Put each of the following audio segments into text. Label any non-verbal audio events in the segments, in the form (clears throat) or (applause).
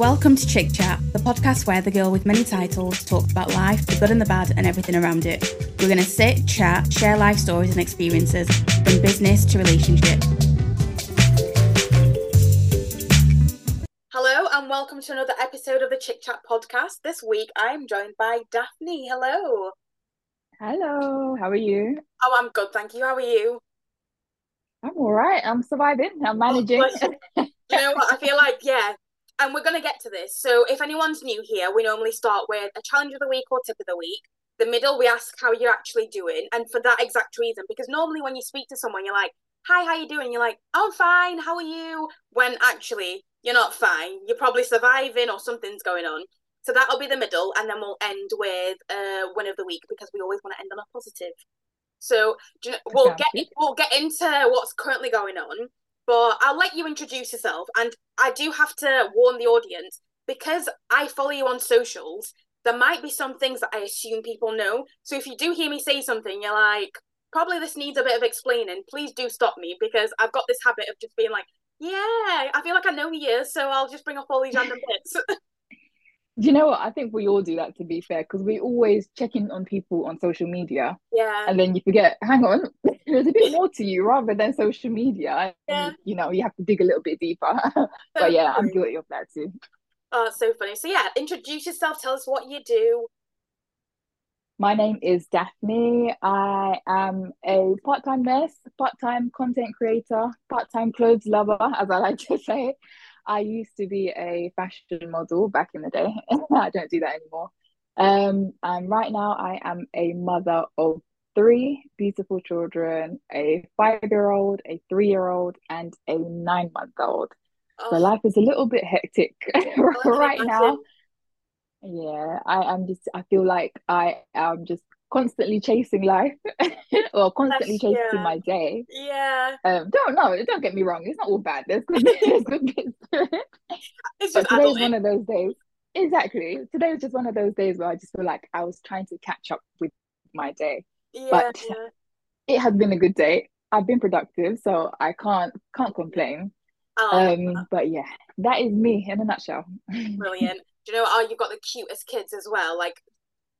Welcome to Chick Chat, the podcast where the girl with many titles talks about life, the good and the bad, and everything around it. We're going to sit, chat, share life stories and experiences, from business to relationship. Hello, and welcome to another episode of the Chick Chat podcast. This week I am joined by Daphine. Hello. Hello, how are you? Oh, I'm good, thank you. How are you? I'm all right. I'm surviving. I'm Oh, managing. bless you. you know what? I feel like, yeah, and we're going to get to this. So, if anyone's new here, we normally start with a challenge of the week or tip of the week. The middle, we ask how you're actually doing, and for that exact reason, because normally when you speak to someone, you're like, "Hi, how you doing?" You're like, "I'm fine. How are you?" When actually you're not fine. You're probably surviving or something's going on. So that'll be the middle, and then we'll end with uh win of the week because we always want to end on a positive. So do you know, we'll get we'll get into what's currently going on, but I'll let you introduce yourself. And I do have to warn the audience because I follow you on socials. There might be some things that I assume people know. So if you do hear me say something, you're like, probably this needs a bit of explaining. Please do stop me because I've got this habit of just being like, yeah, I feel like I know you, so I'll just bring up all these random (laughs) bits. (laughs) Do you know what? I think we all do that, to be fair, because we always check in on people on social media yeah, and then you forget, hang on, there's a bit more to you rather than social media. yeah. And, you know, you have to dig a little bit deeper. (laughs) But yeah, I'm guilty of that too. Oh, it's so funny. So yeah, introduce yourself. Tell us what you do. My name is Daphine. I am a part-time nurse, part-time content creator, part-time clothes lover, as I like to say. I used to be a fashion model back in the day. (laughs) I don't do that anymore. Um, and right now I am a mother of three beautiful children, a five-year-old, a three-year-old, and a nine-month-old. So Oh, life is a little bit hectic (laughs) right now. Yeah, I am just, I feel like I am just constantly chasing life (laughs) or constantly Bless chasing you. my day. Yeah, Um, don't know, don't get me wrong, it's not all bad. There's good, (laughs) there's good bits it's But just today's adulting. one of those days. Exactly. Today was just one of those days where I just feel like I was trying to catch up with my day. Yeah, But it has been a good day. I've been productive, so I can't can't complain. oh, Um, but yeah, that is me in a nutshell. brilliant. (laughs) Do you know? Oh, you've got the cutest kids as well, like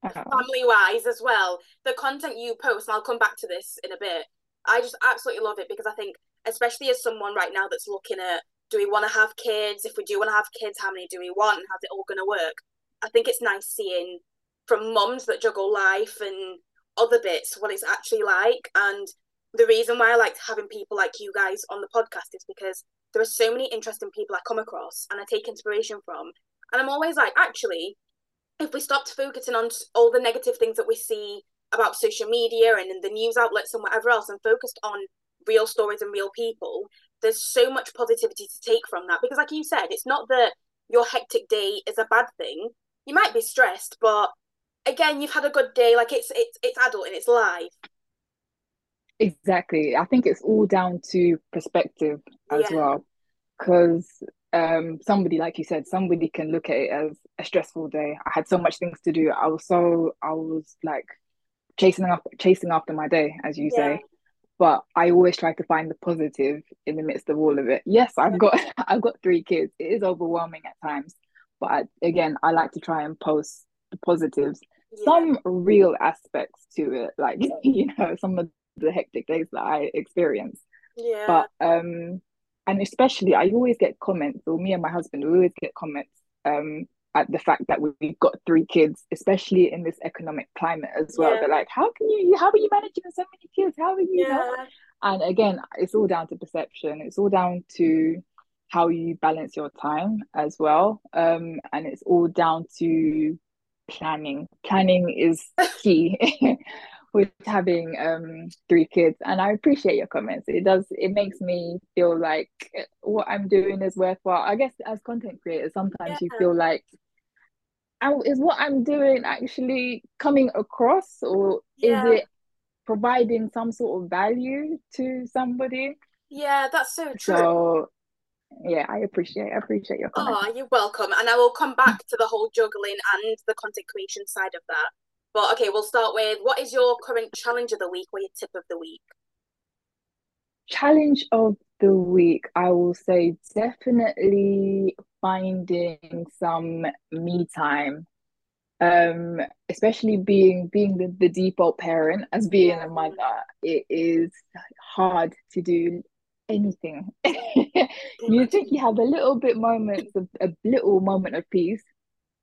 Oh, family wise as well. The content you post, and I'll come back to this in a bit. I just absolutely love it because I think, especially as someone right now that's looking at, do we want to have kids? If we do want to have kids, how many do we want? How's it all going to work? I think it's nice seeing from mums that juggle life and other bits what it's actually like. And the reason why I like having people like you guys on the podcast is because there are so many interesting people I come across and I take inspiration from. And I'm always like, actually, if we stopped focusing on all the negative things that we see about social media and in the news outlets and whatever else and focused on real stories and real people, there's so much positivity to take from that. Because, like you said, it's not that your hectic day is a bad thing. You might be stressed, but again, you've had a good day. Like it's it's it's adult and it's live. Exactly. I think it's all down to perspective as Yeah, well. Because um, somebody, like you said, somebody can look at it as a stressful day. I had so much things to do. I was so, I was like chasing up, chasing after my day, as you yeah, say. But I always try to find the positive in the midst of all of it. Yes, I've got, (laughs) I've got three kids. It is overwhelming at times, but I, again, I like to try and post the positives, yeah, some real aspects to it, like (laughs) you know, some of the hectic days that I experience. yeah, But um, and especially I always get comments, or me and my husband, we always get comments um at the fact that we've got three kids, especially in this economic climate as well. yeah, They're like, how can you, how are you managing so many kids? How are you, yeah, And again, it's all down to perception. It's all down to how you balance your time as well. Um, and it's all down to planning. Planning is key (laughs) with having um three kids. And I appreciate your comments. It does, it makes me feel like what I'm doing is worthwhile. I guess as content creators, yeah, sometimes you feel like is what I'm doing actually coming across, or is it providing some sort of value to somebody? yeah. That's so true. So yeah, I appreciate I appreciate your comment. Oh, you're welcome. And I will come back to the whole juggling and the content creation side of that. But okay, we'll start with what is your current challenge of the week or your tip of the week? Challenge of the week, I will say definitely finding some me time. Um, especially being being the, the default parent as being a mother, it is hard to do anything. (laughs) you think you have a little bit moments of a little moment of peace,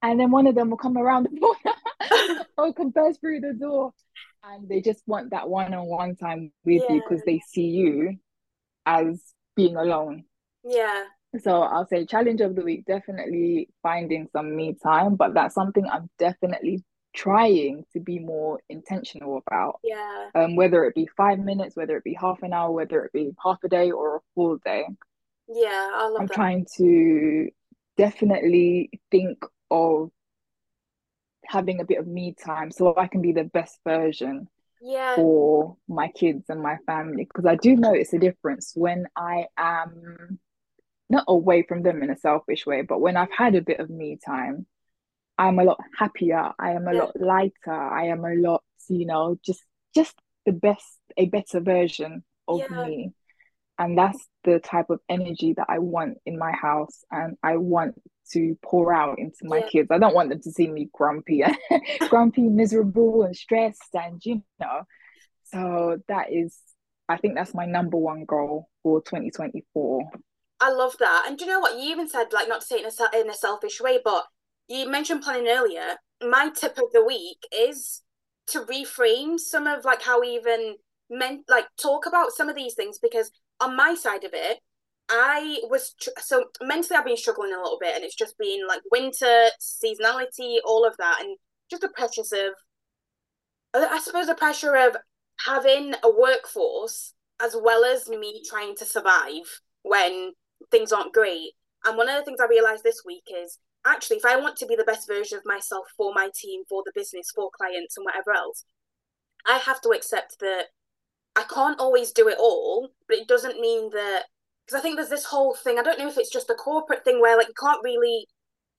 and then one of them will come around the corner (laughs) or come burst through the door, and they just want that one-on-one time with yeah. you because they see you as being alone. Yeah. So I'll say challenge of the week, definitely finding some me time, but that's something I'm definitely trying to be more intentional about. Yeah. Um, whether it be five minutes, whether it be half an hour, whether it be half a day or a full day. Yeah, I love I'm that. trying to definitely think of having a bit of me time so I can be the best version yeah. for my kids and my family. Because I do notice a difference when I am not away from them in a selfish way, but when I've had a bit of me time, I'm a lot happier. I am a yeah. lot lighter. I am a lot, you know, just just the best, a better version of yeah. me. And that's the type of energy that I want in my house, and I want to pour out into my yeah. kids. I don't want them to see me grumpy, (laughs) grumpy, miserable, and stressed, and you know. So that is, I think that's my number one goal for 2024. I love that. And do you know what? You even said, like, not to say it in a, in a selfish way, but you mentioned planning earlier. My tip of the week is to reframe some of, like, how we even meant, like, talk about some of these things because on my side of it, I was tr- so mentally I've been struggling a little bit, and it's just been like winter, seasonality, all of that, and just the pressures of, uh, I suppose, the pressure of having a workforce as well as me trying to survive when things aren't great. And one of the things I realized this week is actually, if I want to be the best version of myself for my team, for the business, for clients, and whatever else, I have to accept that I can't always do it all, but it doesn't mean that because I think there's this whole thing. I don't know if it's just a corporate thing where like you can't really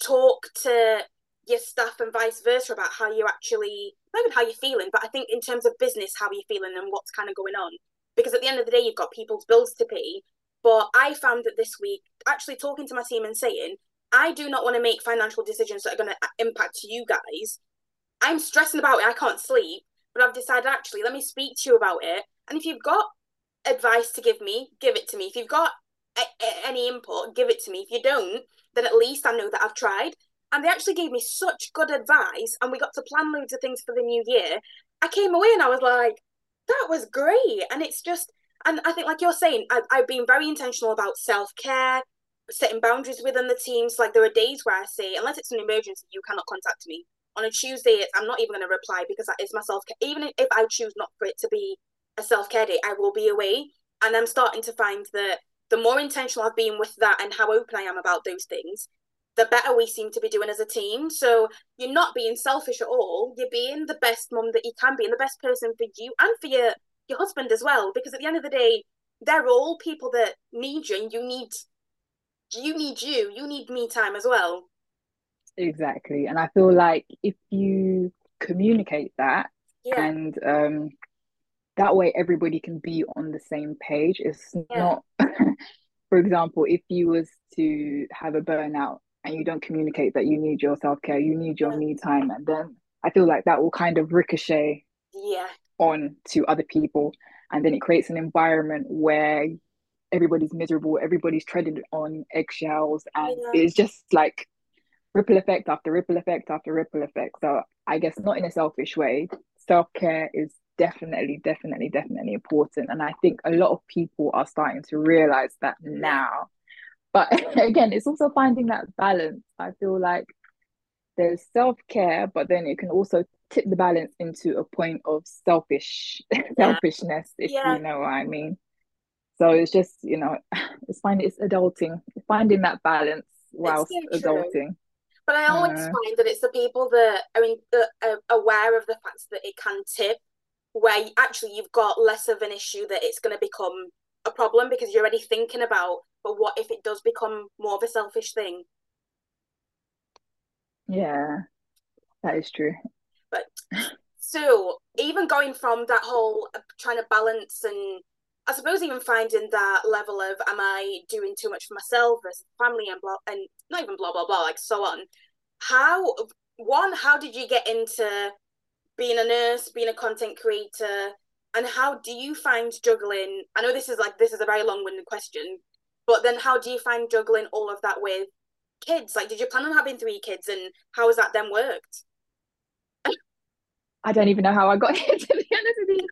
talk to your staff and vice versa about how you actually not even how you're feeling, but I think in terms of business, how you're feeling and what's kind of going on. Because at the end of the day, you've got people's bills to pay, but I found that this week, actually talking to my team and saying, I do not want to make financial decisions that are going to uh, impact you guys. I'm stressing about it. I can't sleep, but I've decided actually, let me speak to you about it. And if you've got advice to give me, give it to me. If you've got a- a- any input, give it to me. If you don't, then at least I know that I've tried. And they actually gave me such good advice, and we got to plan loads of things for the new year. I came away and I was like, that was great. And it's just, and I think, like you're saying, I, I've been very intentional about self care, setting boundaries within the teams. Like there are days where I say, unless it's an emergency, you cannot contact me. On a Tuesday, I'm not even going to reply because that is my self care. Even if I choose not for it to be a self care day, I will be away. And I'm starting to find that the more intentional I've been with that and how open I am about those things, the better we seem to be doing as a team. So you're not being selfish at all. You're being the best mum that you can be and the best person for you and for your your husband as well because at the end of the day they're all people that need you and you need you need you you need me time as well exactly and i feel like if you communicate that yeah. and um that way everybody can be on the same page it's yeah. not (laughs) for example if you was to have a burnout and you don't communicate that you need your self-care you need your yeah. me time and then i feel like that will kind of ricochet yeah on to other people and then it creates an environment where everybody's miserable everybody's treading on eggshells and yeah. it's just like ripple effect after ripple effect after ripple effect so i guess not in a selfish way self-care is definitely definitely definitely important and i think a lot of people are starting to realize that now but (laughs) again it's also finding that balance i feel like there's self-care but then it can also tip the balance into a point of selfish yeah. selfishness if yeah. you know what i mean so it's just you know (sighs) it's finding it's adulting finding that balance whilst so adulting. But i always uh, find that it's the people that i mean that are aware of the fact that it can tip where actually you've got less of an issue that it's going to become a problem because you're already thinking about but what if it does become more of a selfish thing? Yeah that is true. But so even going from that whole uh, trying to balance and I suppose even finding that level of am I doing too much for myself versus family and blah and not even blah blah blah like so on. How one, how did you get into being a nurse, being a content creator, and how do you find juggling? I know this is like this is a very long-winded question, but then how do you find juggling all of that with kids? Like, did you plan on having three kids, and how has that then worked? I don't even know how I got (laughs) here, to be honest with you.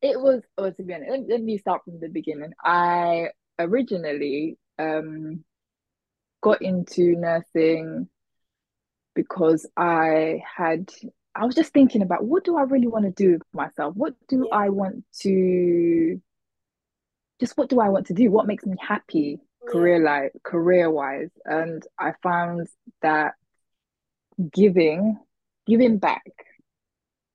It was, oh, to be honest, let, let me start from the beginning. I originally um, got into nursing because I had, I was just thinking about what do I really want to do with myself? What do. I want to, just what do I want to do? What makes me happy career like career wise? And I found that giving, giving back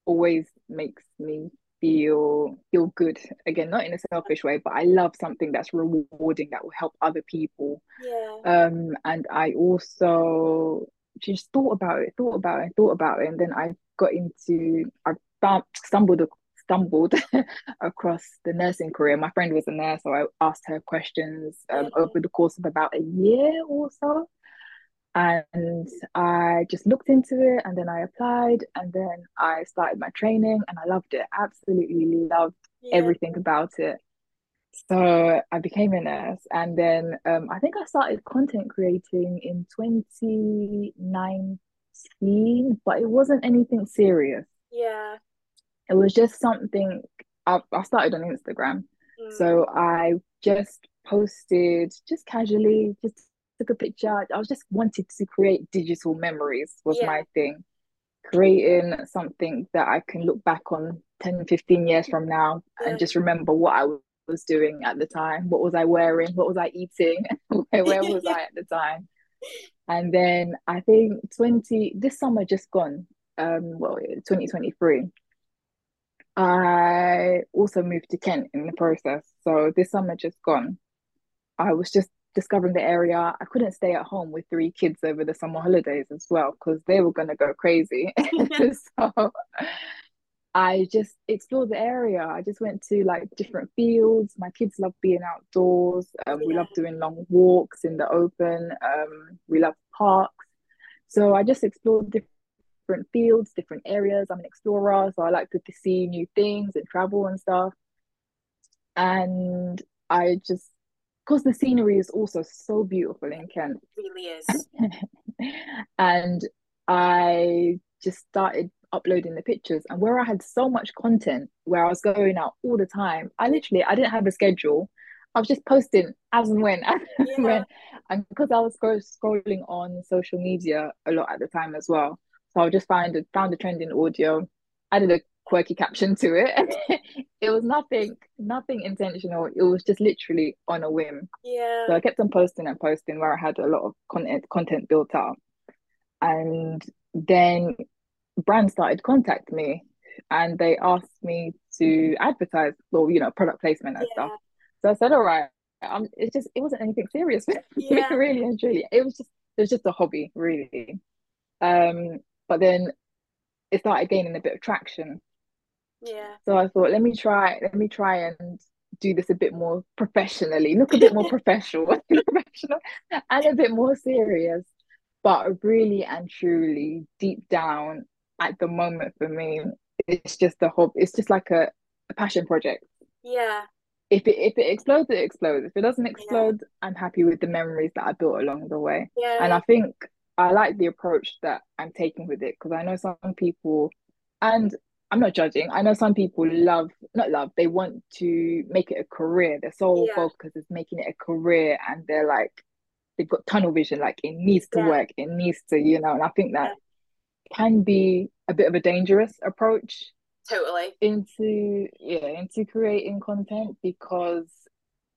always makes me feel feel good. Again not in a selfish way but i love something that's rewarding that will help other people. Yeah. Um and i also just thought about it thought about it thought about it and then i got into i stumbled stumbled (laughs) across the nursing career. My friend was a nurse so i asked her questions um, yeah. over the course of about a year or so and I just looked into it and then I applied and then I started my training and I loved it. Absolutely loved yeah. everything about it. So I became a nurse and then um, I think I started content creating in 2019, but it wasn't anything serious. Yeah. It was just something I, I started on Instagram. Mm. So I just posted just casually, just took a picture. I was just wanted to create digital memories was yeah. my thing. Creating something that I can look back on 10, 15 years from now yeah. and just remember what I was doing at the time. What was I wearing? What was I eating? (laughs) where, where was (laughs) I at the time? And then I think 20 this summer just gone, um, well, 2023. I also moved to Kent in the process. So this summer just gone. I was just discovering the area. I couldn't stay at home with three kids over the summer holidays as well because they were going to go crazy. (laughs) (laughs) so I just explored the area. I just went to like different fields. My kids love being outdoors. Um. We love doing long walks in the open. Um, we love parks. So I just explored different fields, different areas. I'm an explorer, so I like to see new things and travel and stuff. And I just because the scenery is also so beautiful in Kent. It really is. (laughs) and I just started uploading the pictures and where I had so much content where I was going out all the time, I literally I didn't have a schedule. I was just posting as and when, (laughs) as yeah. and when. And because I was scrolling on social media a lot at the time as well. So I just find found a trending audio, added a quirky caption to it. (laughs) it was nothing, nothing intentional. It was just literally on a whim. Yeah. So I kept on posting and posting where I had a lot of content content built up. And then brands started contact me and they asked me to advertise or you know product placement and yeah. stuff. So I said, all right, um, it's just it wasn't anything serious (laughs) yeah. (laughs) really and truly. It was just it was just a hobby, really. Um, but then it started gaining a bit of traction yeah. So I thought, let me try, let me try and do this a bit more professionally, look a bit more (laughs) professional, (laughs) professional, and a bit more serious. But really and truly, deep down, at the moment for me, it's just a hope. It's just like a, a passion project. Yeah. If it if it explodes, it explodes. If it doesn't explode, yeah. I'm happy with the memories that I built along the way. Yeah. And I think I like the approach that I'm taking with it because I know some people, and I'm not judging. I know some people love, not love, they want to make it a career. Their sole yeah. focus is making it a career, and they're like, they've got tunnel vision, like it needs to yeah. work, it needs to, you know. And I think that yeah. can be a bit of a dangerous approach. Totally. Into yeah, into creating content because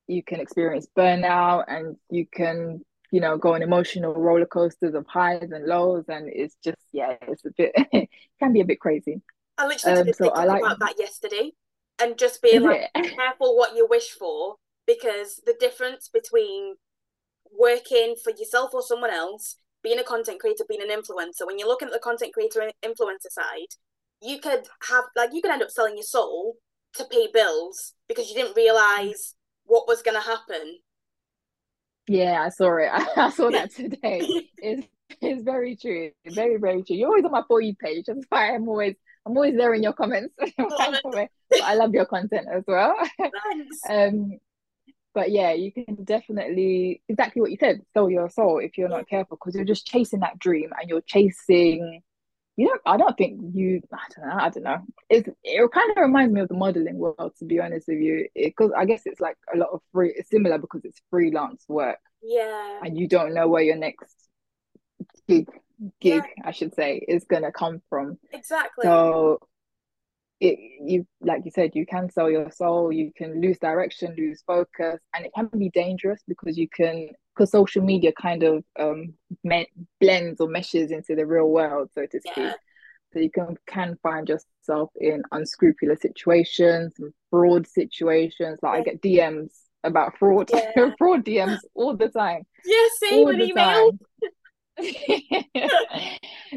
you can experience burnout and you can you know go on emotional roller coasters of highs and lows and it's just yeah it's a bit (laughs) it can be a bit crazy I literally um, did so think like... about that yesterday and just being like (laughs) careful what you wish for because the difference between working for yourself or someone else, being a content creator, being an influencer, when you're looking at the content creator influencer side, you could have like you could end up selling your soul to pay bills because you didn't realize what was going to happen. Yeah, I saw it. (laughs) I saw that (laughs) today. it's it's very true. Very very true. You're always on my for you page. That's why I'm always I'm always there in your comments. (laughs) I love your content as well. (laughs) Thanks. um, but yeah, you can definitely exactly what you said, sell your soul if you're not careful because you're just chasing that dream and you're chasing. You don't. I don't think you. I don't know. I don't know. It's, it kind of reminds me of the modeling world, to be honest with you, because I guess it's like a lot of free. It's similar because it's freelance work. Yeah. And you don't know where your next gig gig, yeah. I should say, is gonna come from. Exactly. So it you like you said you can sell your soul you can lose direction lose focus and it can be dangerous because you can because social media kind of um me- blends or meshes into the real world so to speak yeah. so you can can find yourself in unscrupulous situations fraud situations like yeah. i get dms about fraud (laughs) yeah. fraud dms all the time yeah same all email (laughs)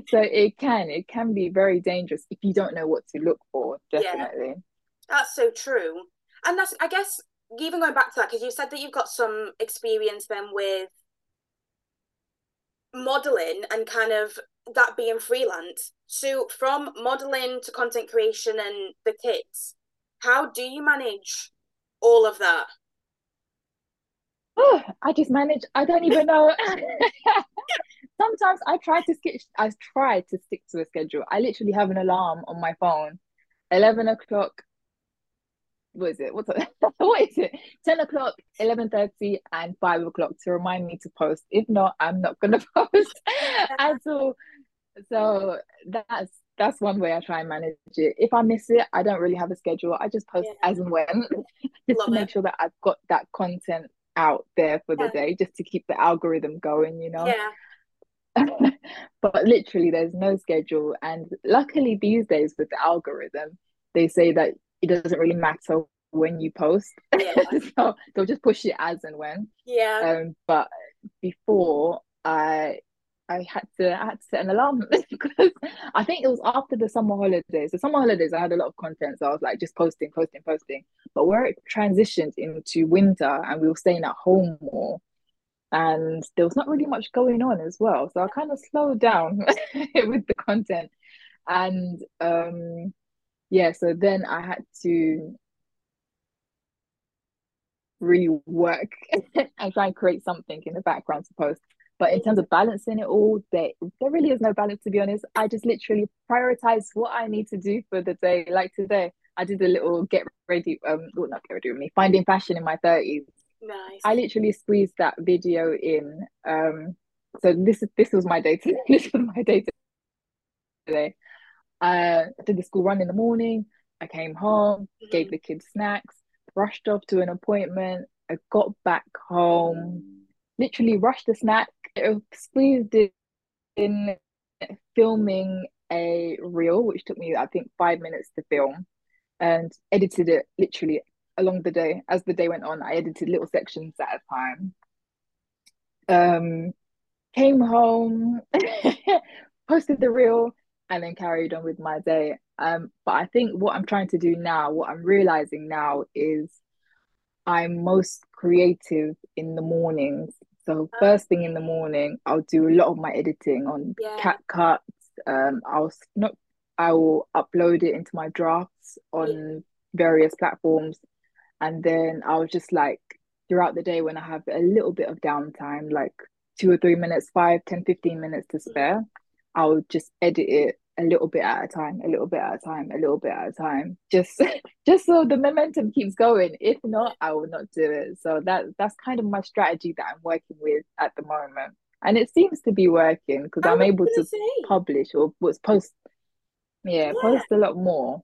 so it can it can be very dangerous if you don't know what to look for definitely. Yeah, that's so true. And that's i guess even going back to that because you said that you've got some experience then with modeling and kind of that being freelance. So from modeling to content creation and the kids how do you manage all of that? Oh (sighs) i just manage i don't even know (laughs) sometimes I try to skip. I try to stick to a schedule. I literally have an alarm on my phone, eleven o'clock. What is it? What's (laughs) it? what is it? Ten o'clock, eleven thirty, and five o'clock to remind me to post. If not, I'm not gonna (laughs) post at all. So that's that's one way I try and manage it. If I miss it, I don't really have a schedule. I just post yeah. as and when, (laughs) just Love to make it. sure that I've got that content out there for the yeah. day, just to keep the algorithm going. You know. Yeah. (laughs) but literally there's no schedule and luckily these days with the algorithm they say that it doesn't really matter when you post yeah. (laughs) so they'll just push it as and when yeah um but before i I had to I had to set an alarm (laughs) because I think it was after the summer holidays. The summer holidays I had a lot of content, so I was like just posting, posting, posting. But where it transitioned into winter and we were staying at home more, and there was not really much going on as well. So I kind of slowed down (laughs) with the content. And um yeah, so then I had to really work (laughs) and try and create something in the background to post. But in terms of balancing it all, there there really is no balance to be honest. I just literally prioritize what I need to do for the day. Like today, I did a little get ready, um, well, not get ready with me, finding fashion in my 30s Nice. I literally squeezed that video in. Um, so this this was my day. To, (laughs) this was my day today. Uh, I did the school run in the morning. I came home, mm-hmm. gave the kids snacks, rushed off to an appointment. I got back home, literally rushed the snack, squeezed it in filming a reel, which took me I think five minutes to film, and edited it literally along the day as the day went on i edited little sections at a time. Um came home (laughs) posted the reel and then carried on with my day. Um but i think what i'm trying to do now what i'm realizing now is i'm most creative in the mornings. So first thing in the morning i'll do a lot of my editing on yeah. CapCut um i'll not i will upload it into my drafts on various platforms and then I'll just like throughout the day when I have a little bit of downtime, like two or three minutes, five, 10, 15 minutes to spare, I'll just edit it a little bit at a time, a little bit at a time, a little bit at a time, just (laughs) just so the momentum keeps going. If not, I will not do it. So that that's kind of my strategy that I'm working with at the moment, and it seems to be working because I'm able to say. publish or was post, yeah, yeah, post a lot more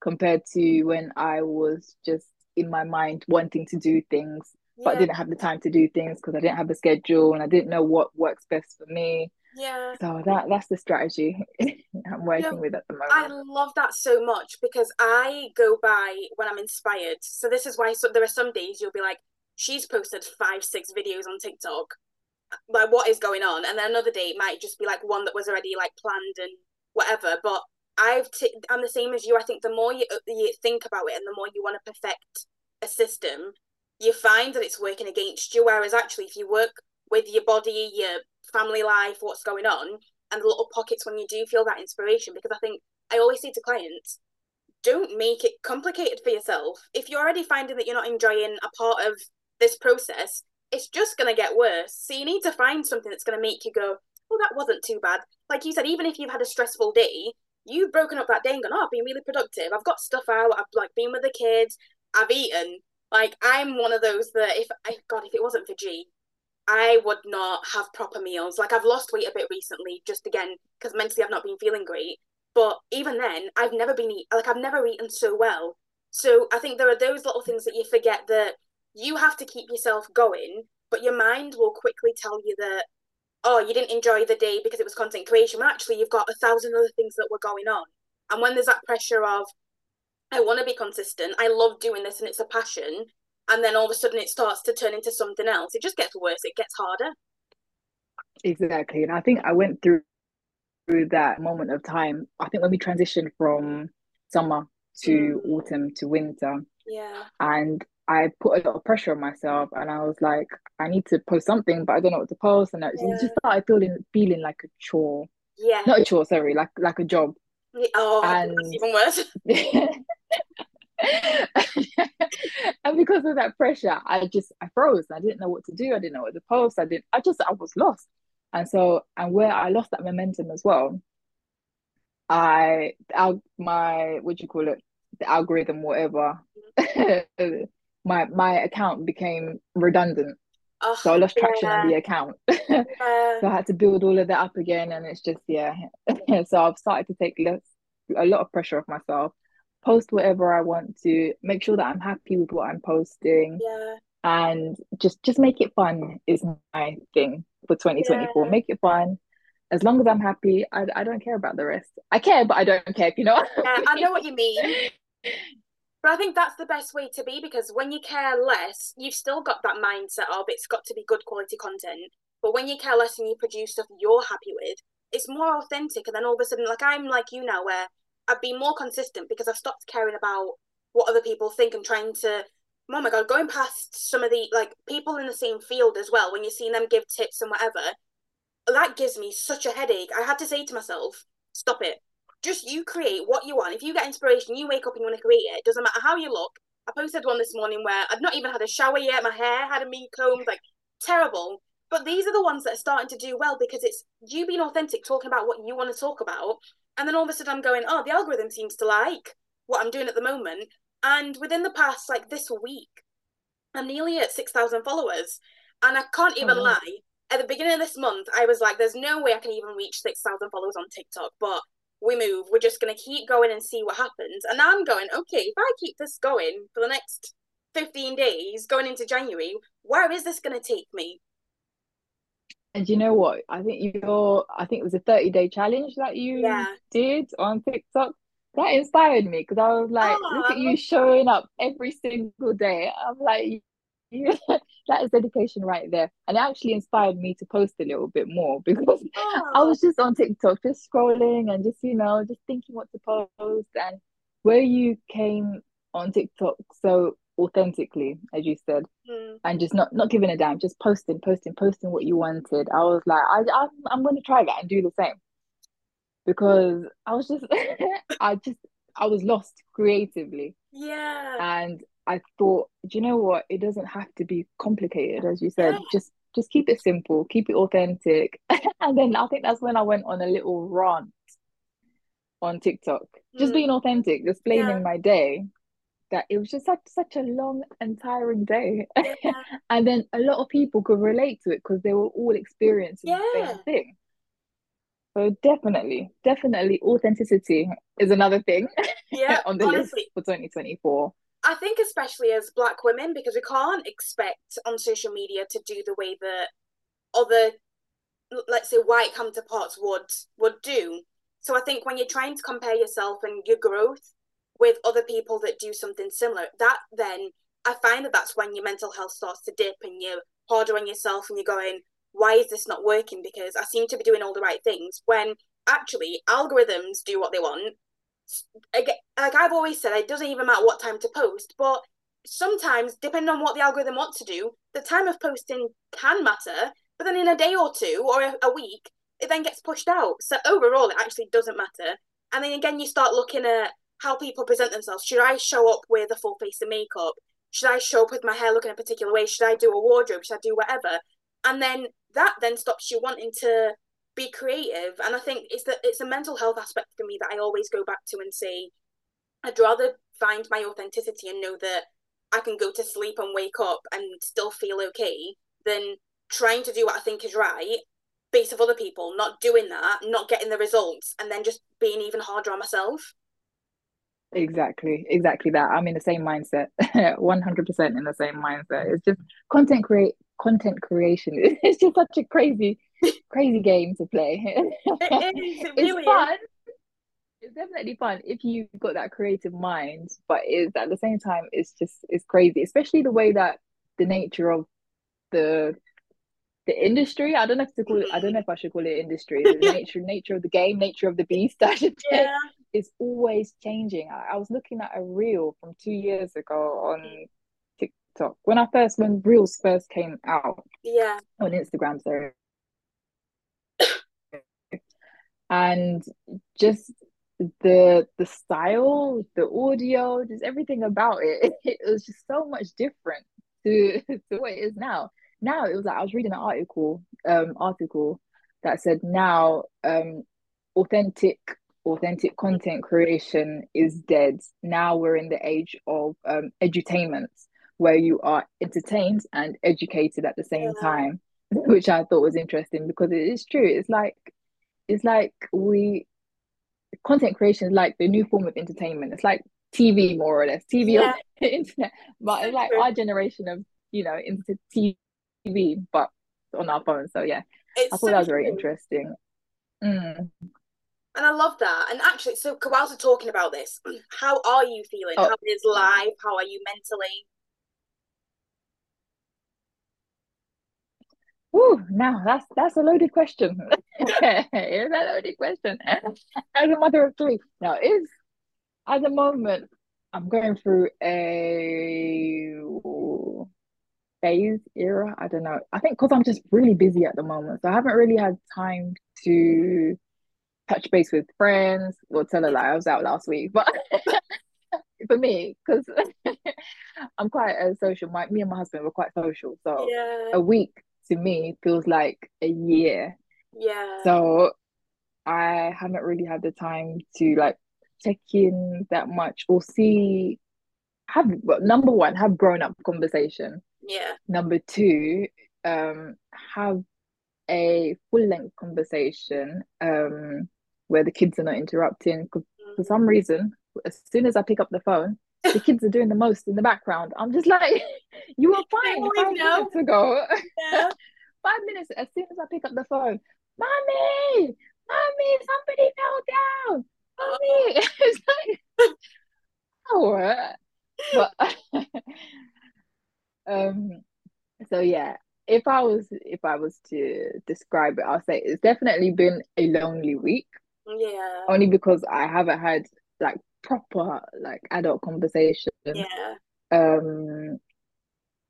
compared to when I was just in my mind wanting to do things, yeah. but I didn't have the time to do things because I didn't have a schedule and I didn't know what works best for me. Yeah. So that that's the strategy (laughs) I'm working yeah, with at the moment. I love that so much because I go by when I'm inspired. So this is why so there are some days you'll be like, she's posted five, six videos on TikTok. Like what is going on? And then another day it might just be like one that was already like planned and whatever. But I've t- I'm the same as you. I think the more you uh, you think about it and the more you want to perfect a system, you find that it's working against you. Whereas actually, if you work with your body, your family life, what's going on, and the little pockets when you do feel that inspiration, because I think I always say to clients, don't make it complicated for yourself. If you're already finding that you're not enjoying a part of this process, it's just going to get worse. So you need to find something that's going to make you go, oh, that wasn't too bad. Like you said, even if you've had a stressful day, you've broken up that day and gone, oh, I've been really productive. I've got stuff out. I've like been with the kids. I've eaten. Like I'm one of those that if I God, if it wasn't for G, I would not have proper meals. Like I've lost weight a bit recently, just again because mentally I've not been feeling great. But even then, I've never been eat like I've never eaten so well. So I think there are those little things that you forget that you have to keep yourself going, but your mind will quickly tell you that oh, you didn't enjoy the day because it was content creation. But actually, you've got a thousand other things that were going on. And when there's that pressure of I want to be consistent, I love doing this, and it's a passion, and then all of a sudden it starts to turn into something else. It just gets worse. It gets harder. Exactly, and I think I went through through that moment of time. I think when we transitioned from summer to mm. autumn to winter, yeah, and I put a lot of pressure on myself, and I was like, I need to post something, but I don't know what to post, and I yeah. just started feeling feeling like a chore. Yeah, not a chore, sorry, like like a job. Oh, and... even worse. (laughs) (laughs) (laughs) and because of that pressure, I just I froze. I didn't know what to do. I didn't know what to post. I didn't. I just I was lost. And so and where I lost that momentum as well, I al- my what do you call it the algorithm whatever mm-hmm. My my account became redundant. Oh, so I oh, lost traction yeah. on the account. (laughs) yeah. So I had to build all of that up again, and it's just yeah. (laughs) so I've started to take less a lot of pressure off myself post whatever I want to, make sure that I'm happy with what I'm posting. Yeah. And just just make it fun is my thing for 2024. Yeah. Make it fun. As long as I'm happy, I, I don't care about the rest. I care, but I don't care, you know? yeah, I know what you mean. (laughs) But I think that's the best way to be because when you care less, you've still got that mindset of it's got to be good quality content. But when you care less and you produce stuff you're happy with, it's more authentic. And then all of a sudden, like I'm like you now, where I've been more consistent because I've stopped caring about what other people think and trying to oh my god, going past some of the like people in the same field as well, when you're seeing them give tips and whatever, that gives me such a headache. I had to say to myself, stop it. Just you create what you want. If you get inspiration, you wake up and you want to create it. It doesn't matter how you look. I posted one this morning where I've not even had a shower yet. My hair hadn't been combed, like terrible. But these are the ones that are starting to do well because it's you being authentic, talking about what you want to talk about, and then all of a sudden I'm going, oh, the algorithm seems to like what I'm doing at the moment. And within the past, like this week, I'm nearly at 6,000 followers. And I can't even oh, lie. At the beginning of this month, I was like, there's no way I can even reach 6,000 followers on TikTok. But we move. We're just going to keep going and see what happens. And I'm going, okay, if I keep this going for the next 15 days, going into January, where is this going to take me? And you know what? I think your I think it was a 30 day challenge that you yeah. did on TikTok. That inspired me because I was like, Aww. look at ah. you showing up every single day. I'm like, (laughs) yeah, that is dedication right there. And it actually inspired me to post a little bit more (laughs) because Aww. I was just on TikTok, just scrolling and just, you know, just thinking what to post. And where you came on TikTok so authentically, as you said, mm. and just not not giving a damn, just posting, posting, posting what you wanted. I was like, I, I I'm going to try that and do the same because I was just, (laughs) I just, I was lost creatively. Yeah. And I thought, do you know what? It doesn't have to be complicated, as you said. Yeah. Just just keep it simple, keep it authentic. (laughs) and then I think that's when I went on a little rant on TikTok, just mm. being authentic, explaining yeah. my day that it was just such such a long and tiring day yeah. (laughs) and then a lot of people could relate to it because they were all experiencing yeah. the same thing so definitely definitely authenticity is another thing yeah (laughs) on the honestly, list for 2024 i think especially as black women because we can't expect on social media to do the way that other let's say white counterparts would would do so i think when you're trying to compare yourself and your growth with other people that do something similar, that then I find that that's when your mental health starts to dip and you're harder on yourself and you're going, why is this not working? Because I seem to be doing all the right things when actually algorithms do what they want. Like I've always said, it doesn't even matter what time to post, but sometimes, depending on what the algorithm wants to do, the time of posting can matter. But then in a day or two or a, a week, it then gets pushed out. So overall, it actually doesn't matter. And then again, you start looking at how people present themselves. Should I show up with a full face of makeup? Should I show up with my hair looking a particular way? Should I do a wardrobe? Should I do whatever? And then that then stops you wanting to be creative. And I think it's that it's a mental health aspect for me that I always go back to and say, I'd rather find my authenticity and know that I can go to sleep and wake up and still feel okay than trying to do what I think is right based off other people, not doing that, not getting the results, and then just being even harder on myself. Exactly, exactly that. I'm in the same mindset, (laughs) 100% in the same mindset. It's just content create content creation. (laughs) It's just such a crazy, crazy game to play. it (laughs) is, it really it's fun. Is. It's definitely fun if you've got that creative mind, but is at the same time it's just it's crazy, especially the way that the nature of the the industry. I don't know if to call it. I don't know if I should call it industry. The (laughs) nature, nature of the game, nature of the beast. (laughs) I should say, Yeah. is always changing. I, I was looking at a reel from two years ago on TikTok when I first when reels first came out Yeah. on Instagram. Sorry, and just the the style, the audio, just everything about it. (laughs) It was just so much different to (laughs) to what it is now now it was like I was reading an article um article that said now um authentic authentic content creation is dead. Now we're in the age of um edutainment where you are entertained and educated at the same Yeah. time, (laughs) which I thought was interesting because it is true. It's like it's like we content creation is like the new form of entertainment. It's like TV more or less, TV Yeah. on (laughs) the internet. But it's like our generation of, you know, into TV, but on our phones. So yeah, It's I thought so that was very interesting. Mm. And I love that. And actually, so whilst we're talking about this, (clears throat) how are you feeling? Oh. How is life? How are you mentally? Whew, now that's that's a loaded question. (laughs) It's a loaded question. As a mother of three, now is at the moment I'm going through a phase era. I don't know. I think because I'm just really busy at the moment, so I haven't really had time to touch base with friends Well, tell a lie. I was out last week, but (laughs) for me, because (laughs) I'm quite a social. My me and my husband were quite social, so Yeah. a week to me feels like a year. Yeah. So I haven't really had the time to like check in that much or see have well, number one have grown up conversation. Yeah. Number two, um, have a full length conversation um where the kids are not interrupting. 'Cause for some reason, as soon as I pick up the phone, the kids are doing the most in the background. I'm just like, (laughs) you were fine five know. minutes ago. Yeah. (laughs) Five minutes as soon as I pick up the phone, mommy, mommy, somebody fell down, mommy. (laughs) It's like, oh, but (laughs) um, so yeah. If I was if I was to describe it, I'll say it's definitely been a lonely week. Yeah. Only because I haven't had like proper like adult conversation. Yeah. Um,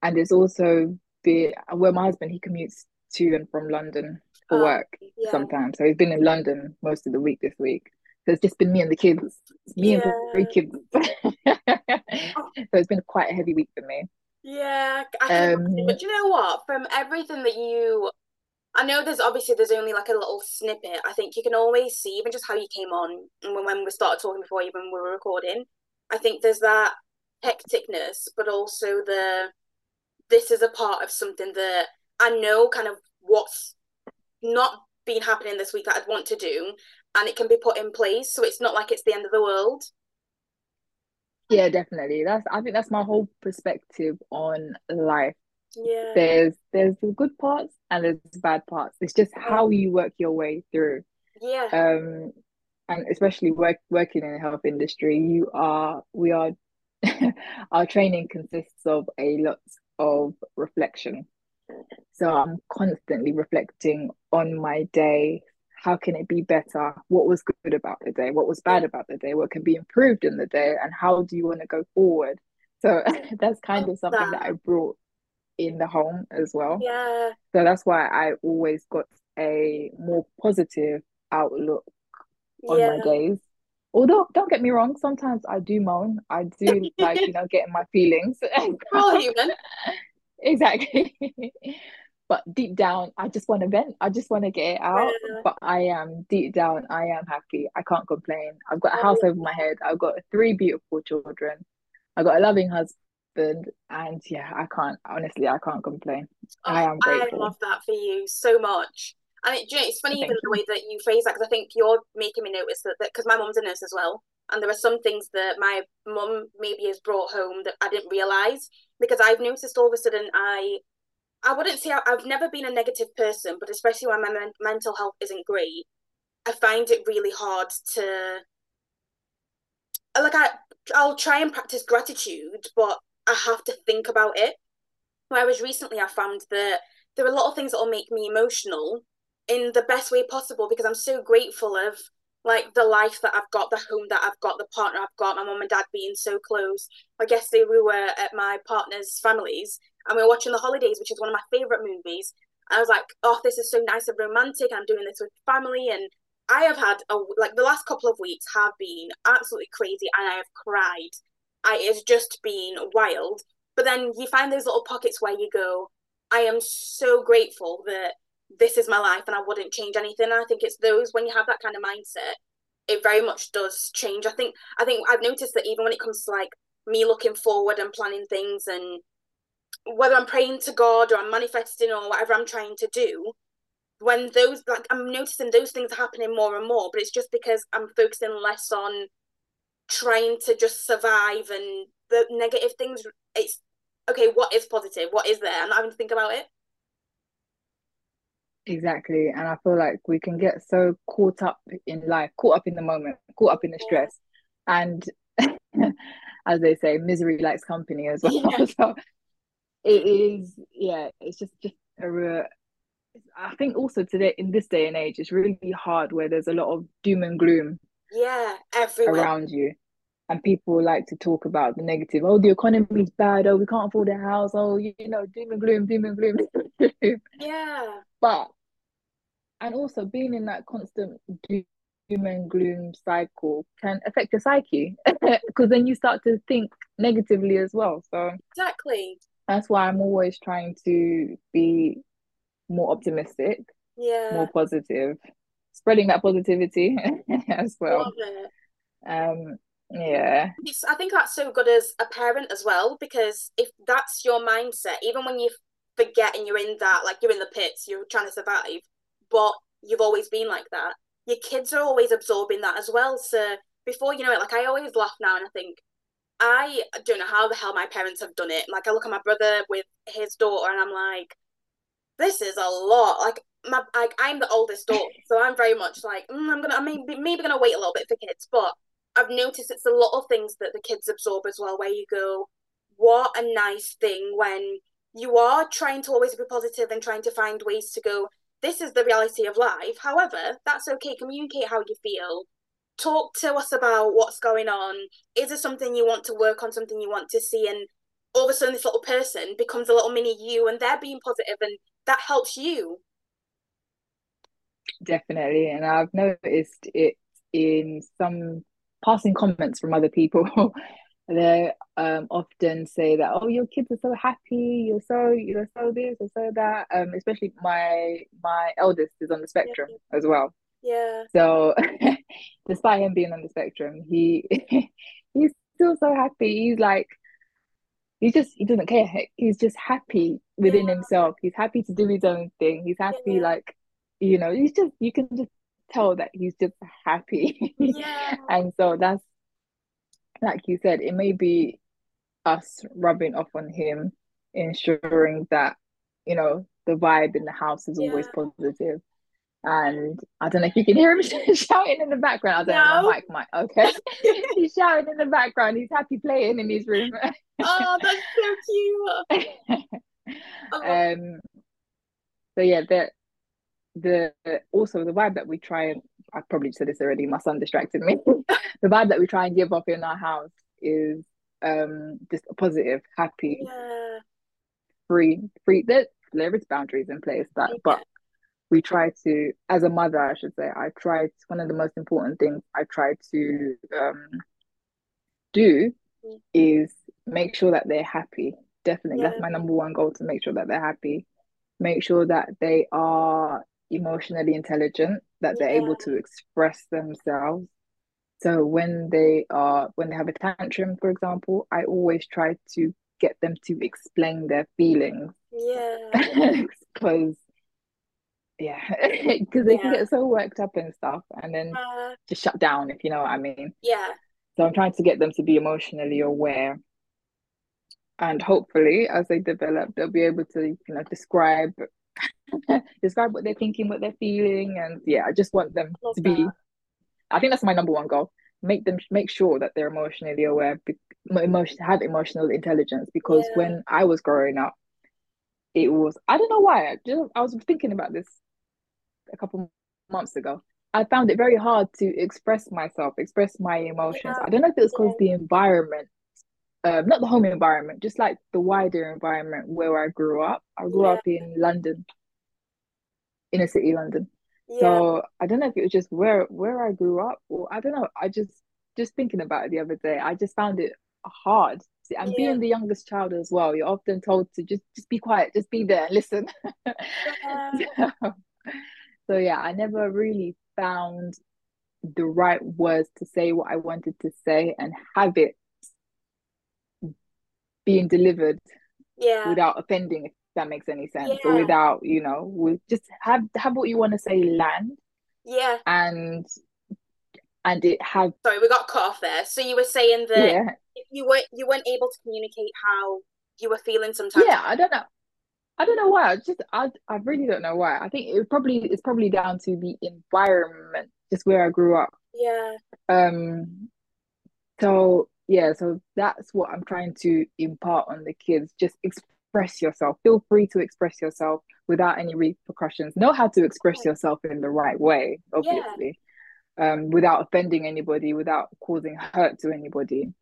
and it's also been where my husband he commutes to and from London for Oh, work yeah. sometimes. So he's been in London most of the week this week. So it's just been me and the kids. It's me and three kids. (laughs) so it's been quite a heavy week for me. Yeah, I. Um, But do you know what? From everything that you, I know there's obviously there's only like a little snippet. I think you can always see even just how you came on and when, when we started talking before even we were recording. I think there's that hecticness, but also the this is a part of something that I know kind of what's not been happening this week that I'd want to do, and it can be put in place. So it's not like it's the end of the world. yeah, definitely. That's I think that's my whole perspective on life. Yeah. There's there's the good parts and there's the bad parts. It's just how you work your way through. Yeah. Um, and especially work working in the health industry, you are we are (laughs) our training consists of a lot of reflection. So I'm constantly reflecting on my day, how can it be better? What was good about the day? What was bad about the day? What can be improved in the day? And how do you want to go forward? So (laughs) that's kind of something that I brought in the home as well. Yeah. So that's why I always got a more positive outlook on yeah. my days. Although, don't get me wrong, sometimes I do moan. I do like, you know, getting my feelings. (laughs) We're human. (laughs) exactly. but deep down, I just want to vent. I just want to get it out. Yeah. But I am deep down, I am happy. I can't complain. I've got a house over my head. I've got three beautiful children. I've got a loving husband. And yeah, I can't, honestly, I can't complain. Oh, I am grateful. I love that for you so much. And it, you know, it's funny Thank even you. the way that you phrase that because I think you're making me notice that because my mum's a nurse as well, and there are some things that my mum maybe has brought home that I didn't realize because I've noticed all of a sudden I I wouldn't say I, have never been a negative person, but especially when my men- mental health isn't great, I find it really hard to like I I'll try and practice gratitude, but I have to think about it. Whereas recently I found that there are a lot of things that will make me emotional in the best way possible because I'm so grateful of like the life that I've got, the home that I've got, the partner I've got, my mum and dad being so close. I guess they we were at my partner's family's and we were watching The Holidays, which is one of my favourite movies. I was like, oh, this is so nice and romantic. I'm doing this with family. And I have had, a, like, the last couple of weeks have been absolutely crazy and I have cried. I, it's just been wild. But then you find those little pockets where you go, I am so grateful that this is my life and I wouldn't change anything. I think it's those when you have that kind of mindset, it very much does change. I think I think I've noticed that even when it comes to like me looking forward and planning things and whether I'm praying to God or I'm manifesting or whatever I'm trying to do, when those like I'm noticing those things are happening more and more, but it's just because I'm focusing less on trying to just survive and the negative things. It's okay, what is positive? What is there? I'm not having to think about it. Exactly. And I feel like we can get so caught up in life, caught up in the moment, caught up in the stress. And (laughs) as they say, misery likes company as well. Yeah. (laughs) so it is, yeah, it's just, just a, I think also today, in this day and age, it's really hard where there's a lot of doom and gloom. Yeah, everywhere. Around you. And people like to talk about the negative. Oh, the economy's bad. Oh, we can't afford a house. Oh, you know, doom and gloom, doom and gloom. (laughs) yeah. But and also being in that constant doom and gloom cycle can affect your psyche. (laughs) Because then you start to think negatively as well so exactly. that's why i'm always trying to be more optimistic yeah. more positive spreading that positivity (laughs) as well. Um yeah. It's, i think that's so good as a parent as well because if that's your mindset even when you forget and you're in that like you're in the pits you're trying to survive but you've always been like that. Your kids are always absorbing that as well. So before you know it, like I always laugh now and I think, I don't know how the hell my parents have done it. Like I look at my brother with his daughter and I'm like, this is a lot. Like my like I'm the oldest daughter, (laughs) so I'm very much like mm, I'm gonna I'm maybe maybe gonna wait a little bit for kids, but I've noticed it's a lot of things that the kids absorb as well. Where you go, what a nice thing when you are trying to always be positive and trying to find ways to go this is the reality of life. However, that's okay. Communicate how you feel. Talk to us about what's going on. Is it something you want to work on, something you want to see? And all of a sudden, this little person becomes a little mini you, and they're being positive, and that helps you. Definitely. And I've noticed it in some passing comments from other people (laughs) they um, often say that oh your kids are so happy. You're so you're so this or so that. Um, especially my my eldest is on the spectrum yeah. as well. Yeah. So (laughs) despite him being on the spectrum he (laughs) he's still so happy. He's like he just he doesn't care. He's just happy within yeah. himself. He's happy to do his own thing. He's happy yeah. like you know he's just you can just tell that he's just happy. (laughs) Yeah. and so that's like you said, it may be us rubbing off on him, ensuring that, you know, the vibe in the house is yeah. always positive. And I don't know if you can hear him (laughs) shouting in the background. I don't no. know, my mic might. Okay. (laughs) he's shouting in the background. He's happy playing in his room. oh, that's so cute. (laughs) um, so yeah, that the also the vibe that we try and I probably said this already, my son distracted me. (laughs) the vibe that we try and give off in our house is um just positive, happy, yeah. free, free there there is boundaries in place that yeah. but we try to as a mother I should say, I try to, one of the most important things I try to um do mm. is make sure that they're happy. Definitely. Yeah. That's my number one goal to make sure that they're happy. Make sure that they are emotionally intelligent, that they're yeah. able to express themselves. So when they are when they have a tantrum, for example, I always try to get them to explain their feelings. Yeah. (laughs) Because yeah, (laughs) because they yeah. can get so worked up and stuff and then uh, just shut down if you know what I mean. Yeah. So I'm trying to get them to be emotionally aware. And hopefully as they develop, they'll be able to, you know, describe (laughs) describe what they're thinking, what they're feeling, and yeah, I just want them Love to be. That. I think that's my number one goal. Make them make sure that they're emotionally aware, emotion have emotional intelligence. Because yeah. when I was growing up, it was I don't know why. I just I was thinking about this a couple months ago. I found it very hard to express myself, express my emotions. Yeah. I don't know if it was because yeah. the environment um, not the home environment, just like the wider environment where I grew up. I grew yeah. up in London, inner city London. Yeah. So I don't know if it was just where where I grew up, or I don't know. I just just thinking about it the other day. I just found it hard. And yeah. being the youngest child as well, you're often told to just just be quiet, just be there listen. (laughs) So, so yeah, I never really found the right words to say what I wanted to say and have it being delivered yeah without offending if that makes any sense yeah. or without you know with just have have what you want to say land yeah and and it had sorry we got cut off there so you were saying that yeah. you weren't you weren't able to communicate how you were feeling sometimes yeah i don't know I don't know why. I just I I really don't know why. I think it probably it's probably down to the environment, just where I grew up. Yeah. Um. So yeah, so that's what I'm trying to impart on the kids. Just express yourself. Feel free to express yourself without any repercussions. Know how to express yourself in the right way, obviously, yeah. um, without offending anybody, without causing hurt to anybody.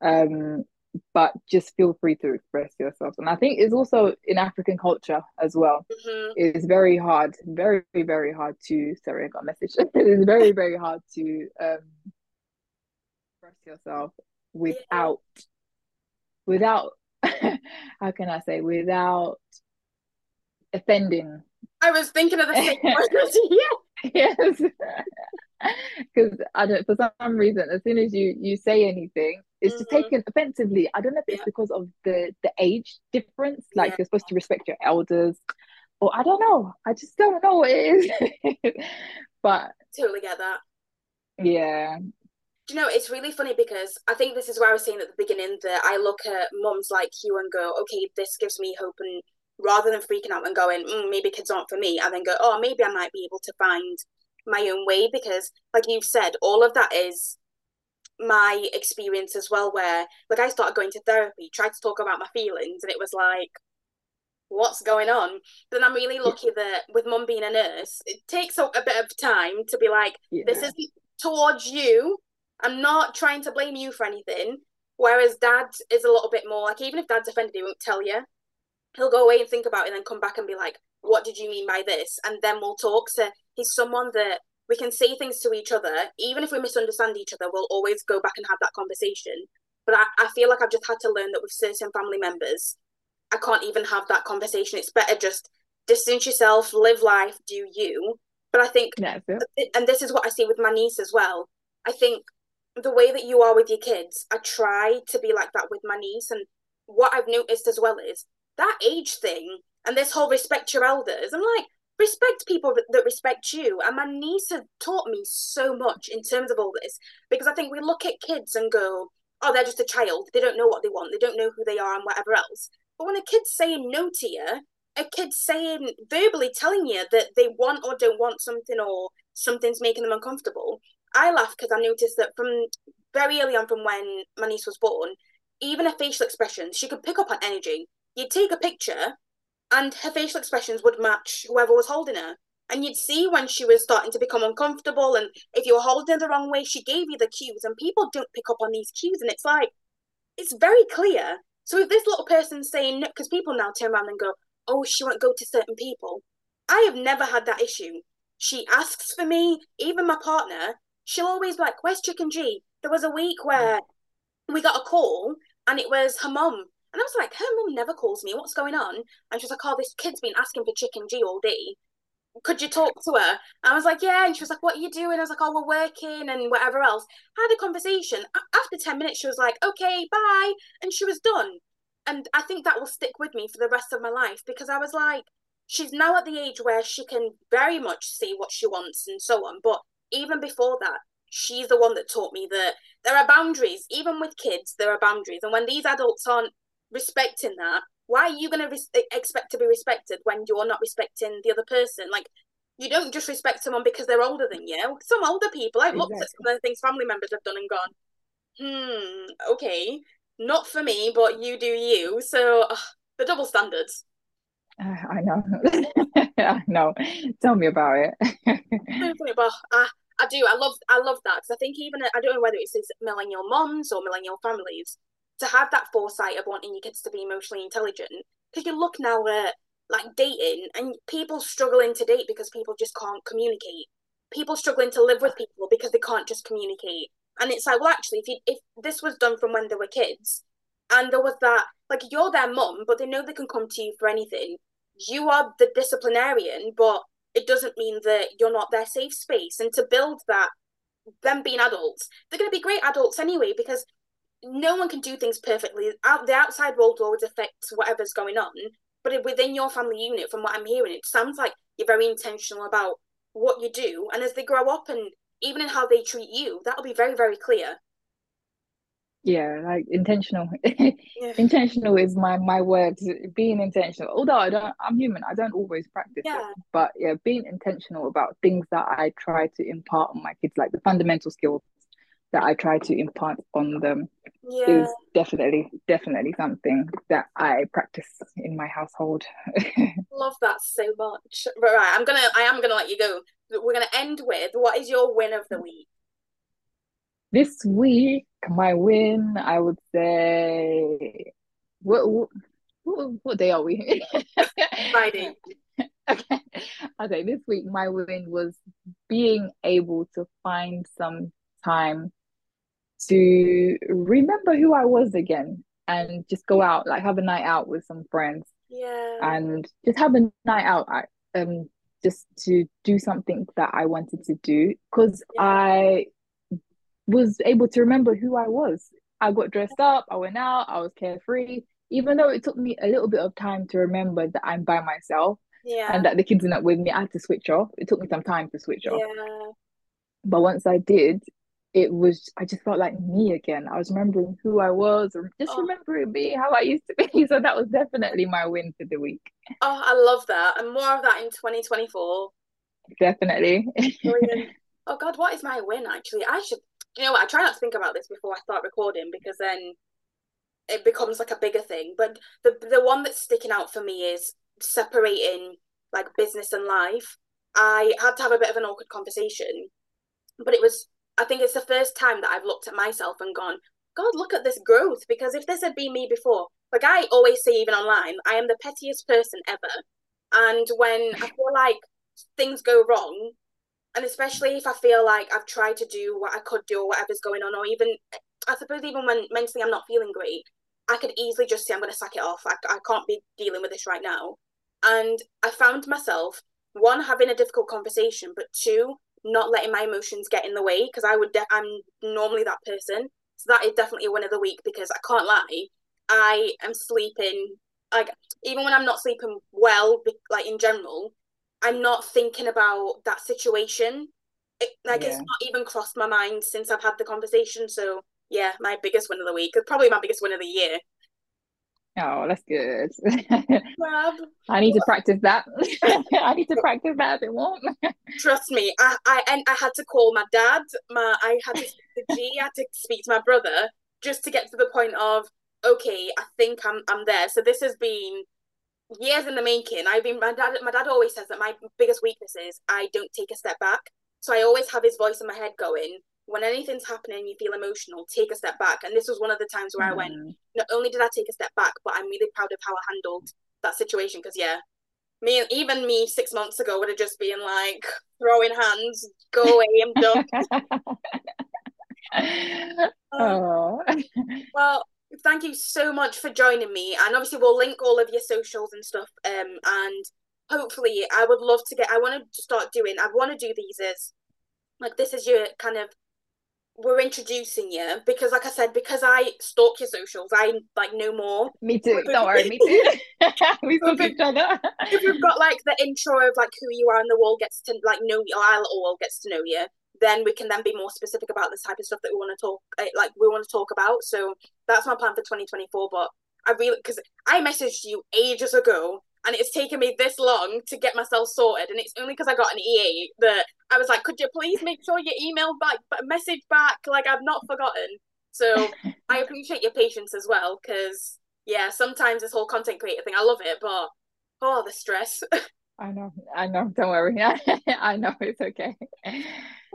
Um, but just feel free to express yourself. And I think it's also in African culture as well. Mm-hmm. It's very hard, very, very hard to. Sorry, I got a message. (laughs) it's very, very hard to um, express yourself without yeah. without (laughs) how can I say without offending. I was thinking of the same (laughs) (laughs) yeah. yes. Because I don't for some reason, as soon as you you say anything, it's mm-hmm. just taken offensively. I don't know if it's yeah. because of the the age difference. Like yeah. you're supposed to respect your elders, or I don't know. I just don't know what it is. but totally get that. Yeah, do you know it's really funny because I think this is where I was saying at the beginning that I look at mums like you and go, okay, this gives me hope, and rather than freaking out and going, mm, maybe kids aren't for me, and then go, oh, maybe I might be able to find my own way because, like you've said, all of that is my experience as well. Where like I started going to therapy, tried to talk about my feelings, and it was like, what's going on? But then I'm really lucky that with mum being a nurse, it takes a, a bit of time to be like, yeah. this is towards you I'm not trying to blame you for anything. Whereas dad is a little bit more like, even if dad's offended, he won't tell you. He'll go away and think about it and then come back and be like, what did you mean by this? And then we'll talk. So he's someone that we can say things to each other. Even if we misunderstand each other, we'll always go back and have that conversation. But I, I feel like I've just had to learn that with certain family members, I can't even have that conversation. It's better just distance yourself, live life, do you. But I think, and this is what I see with my niece as well. I think the way that you are with your kids, I try to be like that with my niece. And what I've noticed as well is that age thing and this whole respect your elders. I'm like, respect people that, respect you. And my niece has taught me so much in terms of all this because I think we look at kids and go, oh, they're just a child. They don't know what they want. They don't know who they are and whatever else. But when a kid's saying no to you, a kid's saying verbally telling you that they want or don't want something or something's making them uncomfortable, I laugh because I noticed that from very early on, from when my niece was born, even her facial expressions, she could pick up on energy. You'd take a picture, and her facial expressions would match whoever was holding her. And you'd see when she was starting to become uncomfortable, and if you were holding her the wrong way, she gave you the cues, and people don't pick up on these cues, and it's like, it's very clear. So if this little person's saying because people now turn around and go, oh, she won't go to certain people. I have never had that issue. She asks for me, even my partner, she'll always be like, where's Chicken G? There was a week where we got a call and it was her mum. And I was like, her mum never calls me. What's going on? And she was like, oh, this kid's been asking for Chicken G all day. Could you talk to her? And I was like, yeah. And she was like, what are you doing? I was like, oh, we're working and whatever else. Had a conversation. After 10 minutes, she was like, okay, bye. And she was done. And I think that will stick with me for the rest of my life because I was like, she's now at the age where she can very much see what she wants and so on. But even before that, she's the one that taught me that there are boundaries. Even with kids, there are boundaries. And when these adults aren't respecting that, why are you going to expect to be respected when you're not respecting the other person? Like, you don't just respect someone because they're older than you. Some older people, I've exactly. looked at some of the things family members have done and gone, hmm, okay, not for me, but you do you. So, uh, the double standards. Uh, I know. (laughs) I know. Tell me about it. but I, I do. I love. I love that because I think even I don't know whether it's millennial moms or millennial families to have that foresight of wanting your kids to be emotionally intelligent. Because you look now at like dating and people struggling to date because people just can't communicate. People struggling to live with people because they can't just communicate. And it's like, well, actually, if you, if this was done from when they were kids, and there was that, like, you're their mum, but they know they can come to you for anything you are the disciplinarian, but it doesn't mean that you're not their safe space. And to build that, them being adults, they're going to be great adults anyway because no one can do things perfectly. Out the outside world always affects whatever's going on, but within your family unit, from what I'm hearing, it sounds like you're very intentional about what you do. And as they grow up and even in how they treat you, that'll be very, very clear yeah like intentional. Yeah. (laughs) intentional is my my word being intentional. Although i don't i'm human i don't always practice yeah. it but yeah being intentional about things that i try to impart on my kids like the fundamental skills that i try to impart on them yeah. is definitely definitely something that i practice in my household. (laughs) Love that so much. But right i'm gonna i am gonna let you go. We're gonna end with what is your win of the week this week, my win, I would say, what what, what day are we? (laughs) Friday. okay. Okay. This week, my win was being able to find some time to remember who I was again and just go out, like have a night out with some friends. Yeah. And just have a night out. Um, just to do something that I wanted to do because yeah. I was able to remember who I was. I got dressed up, I went out, I was carefree, even though it took me a little bit of time to remember that I'm by myself. Yeah. And that the kids are not with me. I had to switch off. It took me some time to switch off. Yeah. But once I did, it was I just felt like me again. I was remembering who I was, or just oh. remembering me how I used to be. (laughs) So that was definitely my win for the week. Oh, I love that, and more of that in 2024. Definitely. (laughs) oh God, what is my win? Actually, I should you know what? I try not to think about this before I start recording because then it becomes like a bigger thing. But the the one that's sticking out for me is separating like business and life. I had to have a bit of an awkward conversation, but it was I think it's the first time that I've looked at myself and gone, God, look at this growth. Because if this had been me before, like I always say, even online, I am the pettiest person ever. And when I feel like things go wrong, and especially if I feel like I've tried to do what I could do or whatever's going on, or even I suppose even when mentally I'm not feeling great, I could easily just say I'm going to sack it off. I, I can't be dealing with this right now. And I found myself one having a difficult conversation, but two not letting my emotions get in the way because I would de- I'm normally that person. So that is definitely a win of the week because I can't lie, I am sleeping like even when I'm not sleeping well, like in general, I'm not thinking about that situation. It, like yeah. it's not even crossed my mind since I've had the conversation. So yeah, my biggest win of the week, probably my biggest win of the year. Oh, that's good. (laughs) (laughs) I need to practice that. I need to practice that a bit more. Trust me, I, I and I had to call my dad. My I had to speak to G. I had to speak to my brother just to get to the point of okay, I think I'm I'm there. So this has been years in the making. I've been my dad. My dad always says that my biggest weakness is I don't take a step back. So I always have his voice in my head going. When anything's happening, you feel emotional. Take a step back. And this was one of the times where mm. I went. Mm. Not only did I take a step back, but I'm really proud of how I handled that situation. Because yeah, me even me six months ago would have just been like throwing hands, go away, I'm (laughs) done. (laughs) oh. (laughs) well, thank you so much for joining me. And obviously, we'll link all of your socials and stuff. Um, and hopefully, I would love to get. I want to start doing. I want to do these as like this is your kind of we're introducing you because like I said, because I stalk your socials, I like no more. Me too. Don't worry, me too. (laughs) (laughs) we stalk each other. if we've got like the intro of like who you are and the world gets to like know you, or our little world gets to know you, then we can then be more specific about the type of stuff that we want to talk eh, like we want to talk about. So that's my plan for 2024. But I really because I messaged you ages ago and it's taken me this long to get myself sorted and it's only because i got an ea that i was like could you please make sure you email back message back like i've not forgotten so (laughs) i appreciate your patience as well because yeah sometimes this whole content creator thing i love it but oh the stress (laughs) i know i know don't worry (laughs) i know it's okay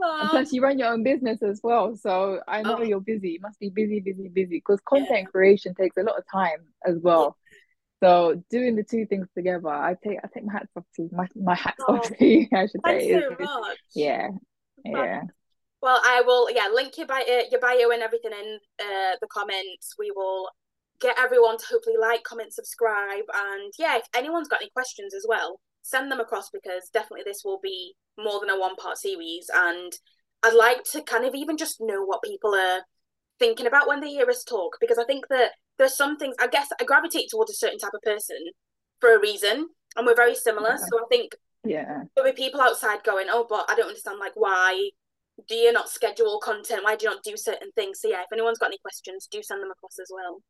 and plus you run your own business as well so i know oh. you're busy you must be busy busy busy because content yeah. creation takes a lot of time as well so doing the two things together, I take I take my hats off to my my hats oh, off to you. (laughs) I should say. Thank you so much. Yeah, yeah. Well, I will. Yeah, link your bio, your bio and everything in uh, the comments. We will get everyone to hopefully like, comment, subscribe, and yeah, if anyone's got any questions as well, send them across because definitely this will be more than a one part series, and I'd like to kind of even just know what people are thinking about when they hear us talk because I think that there's some things I guess I gravitate towards a certain type of person for a reason, and we're very similar. Yeah. So I think yeah, there'll be people outside going, "Oh, but I don't understand. Like, why do you not schedule content? Why do you not do certain things?" So yeah, if anyone's got any questions, do send them across as well.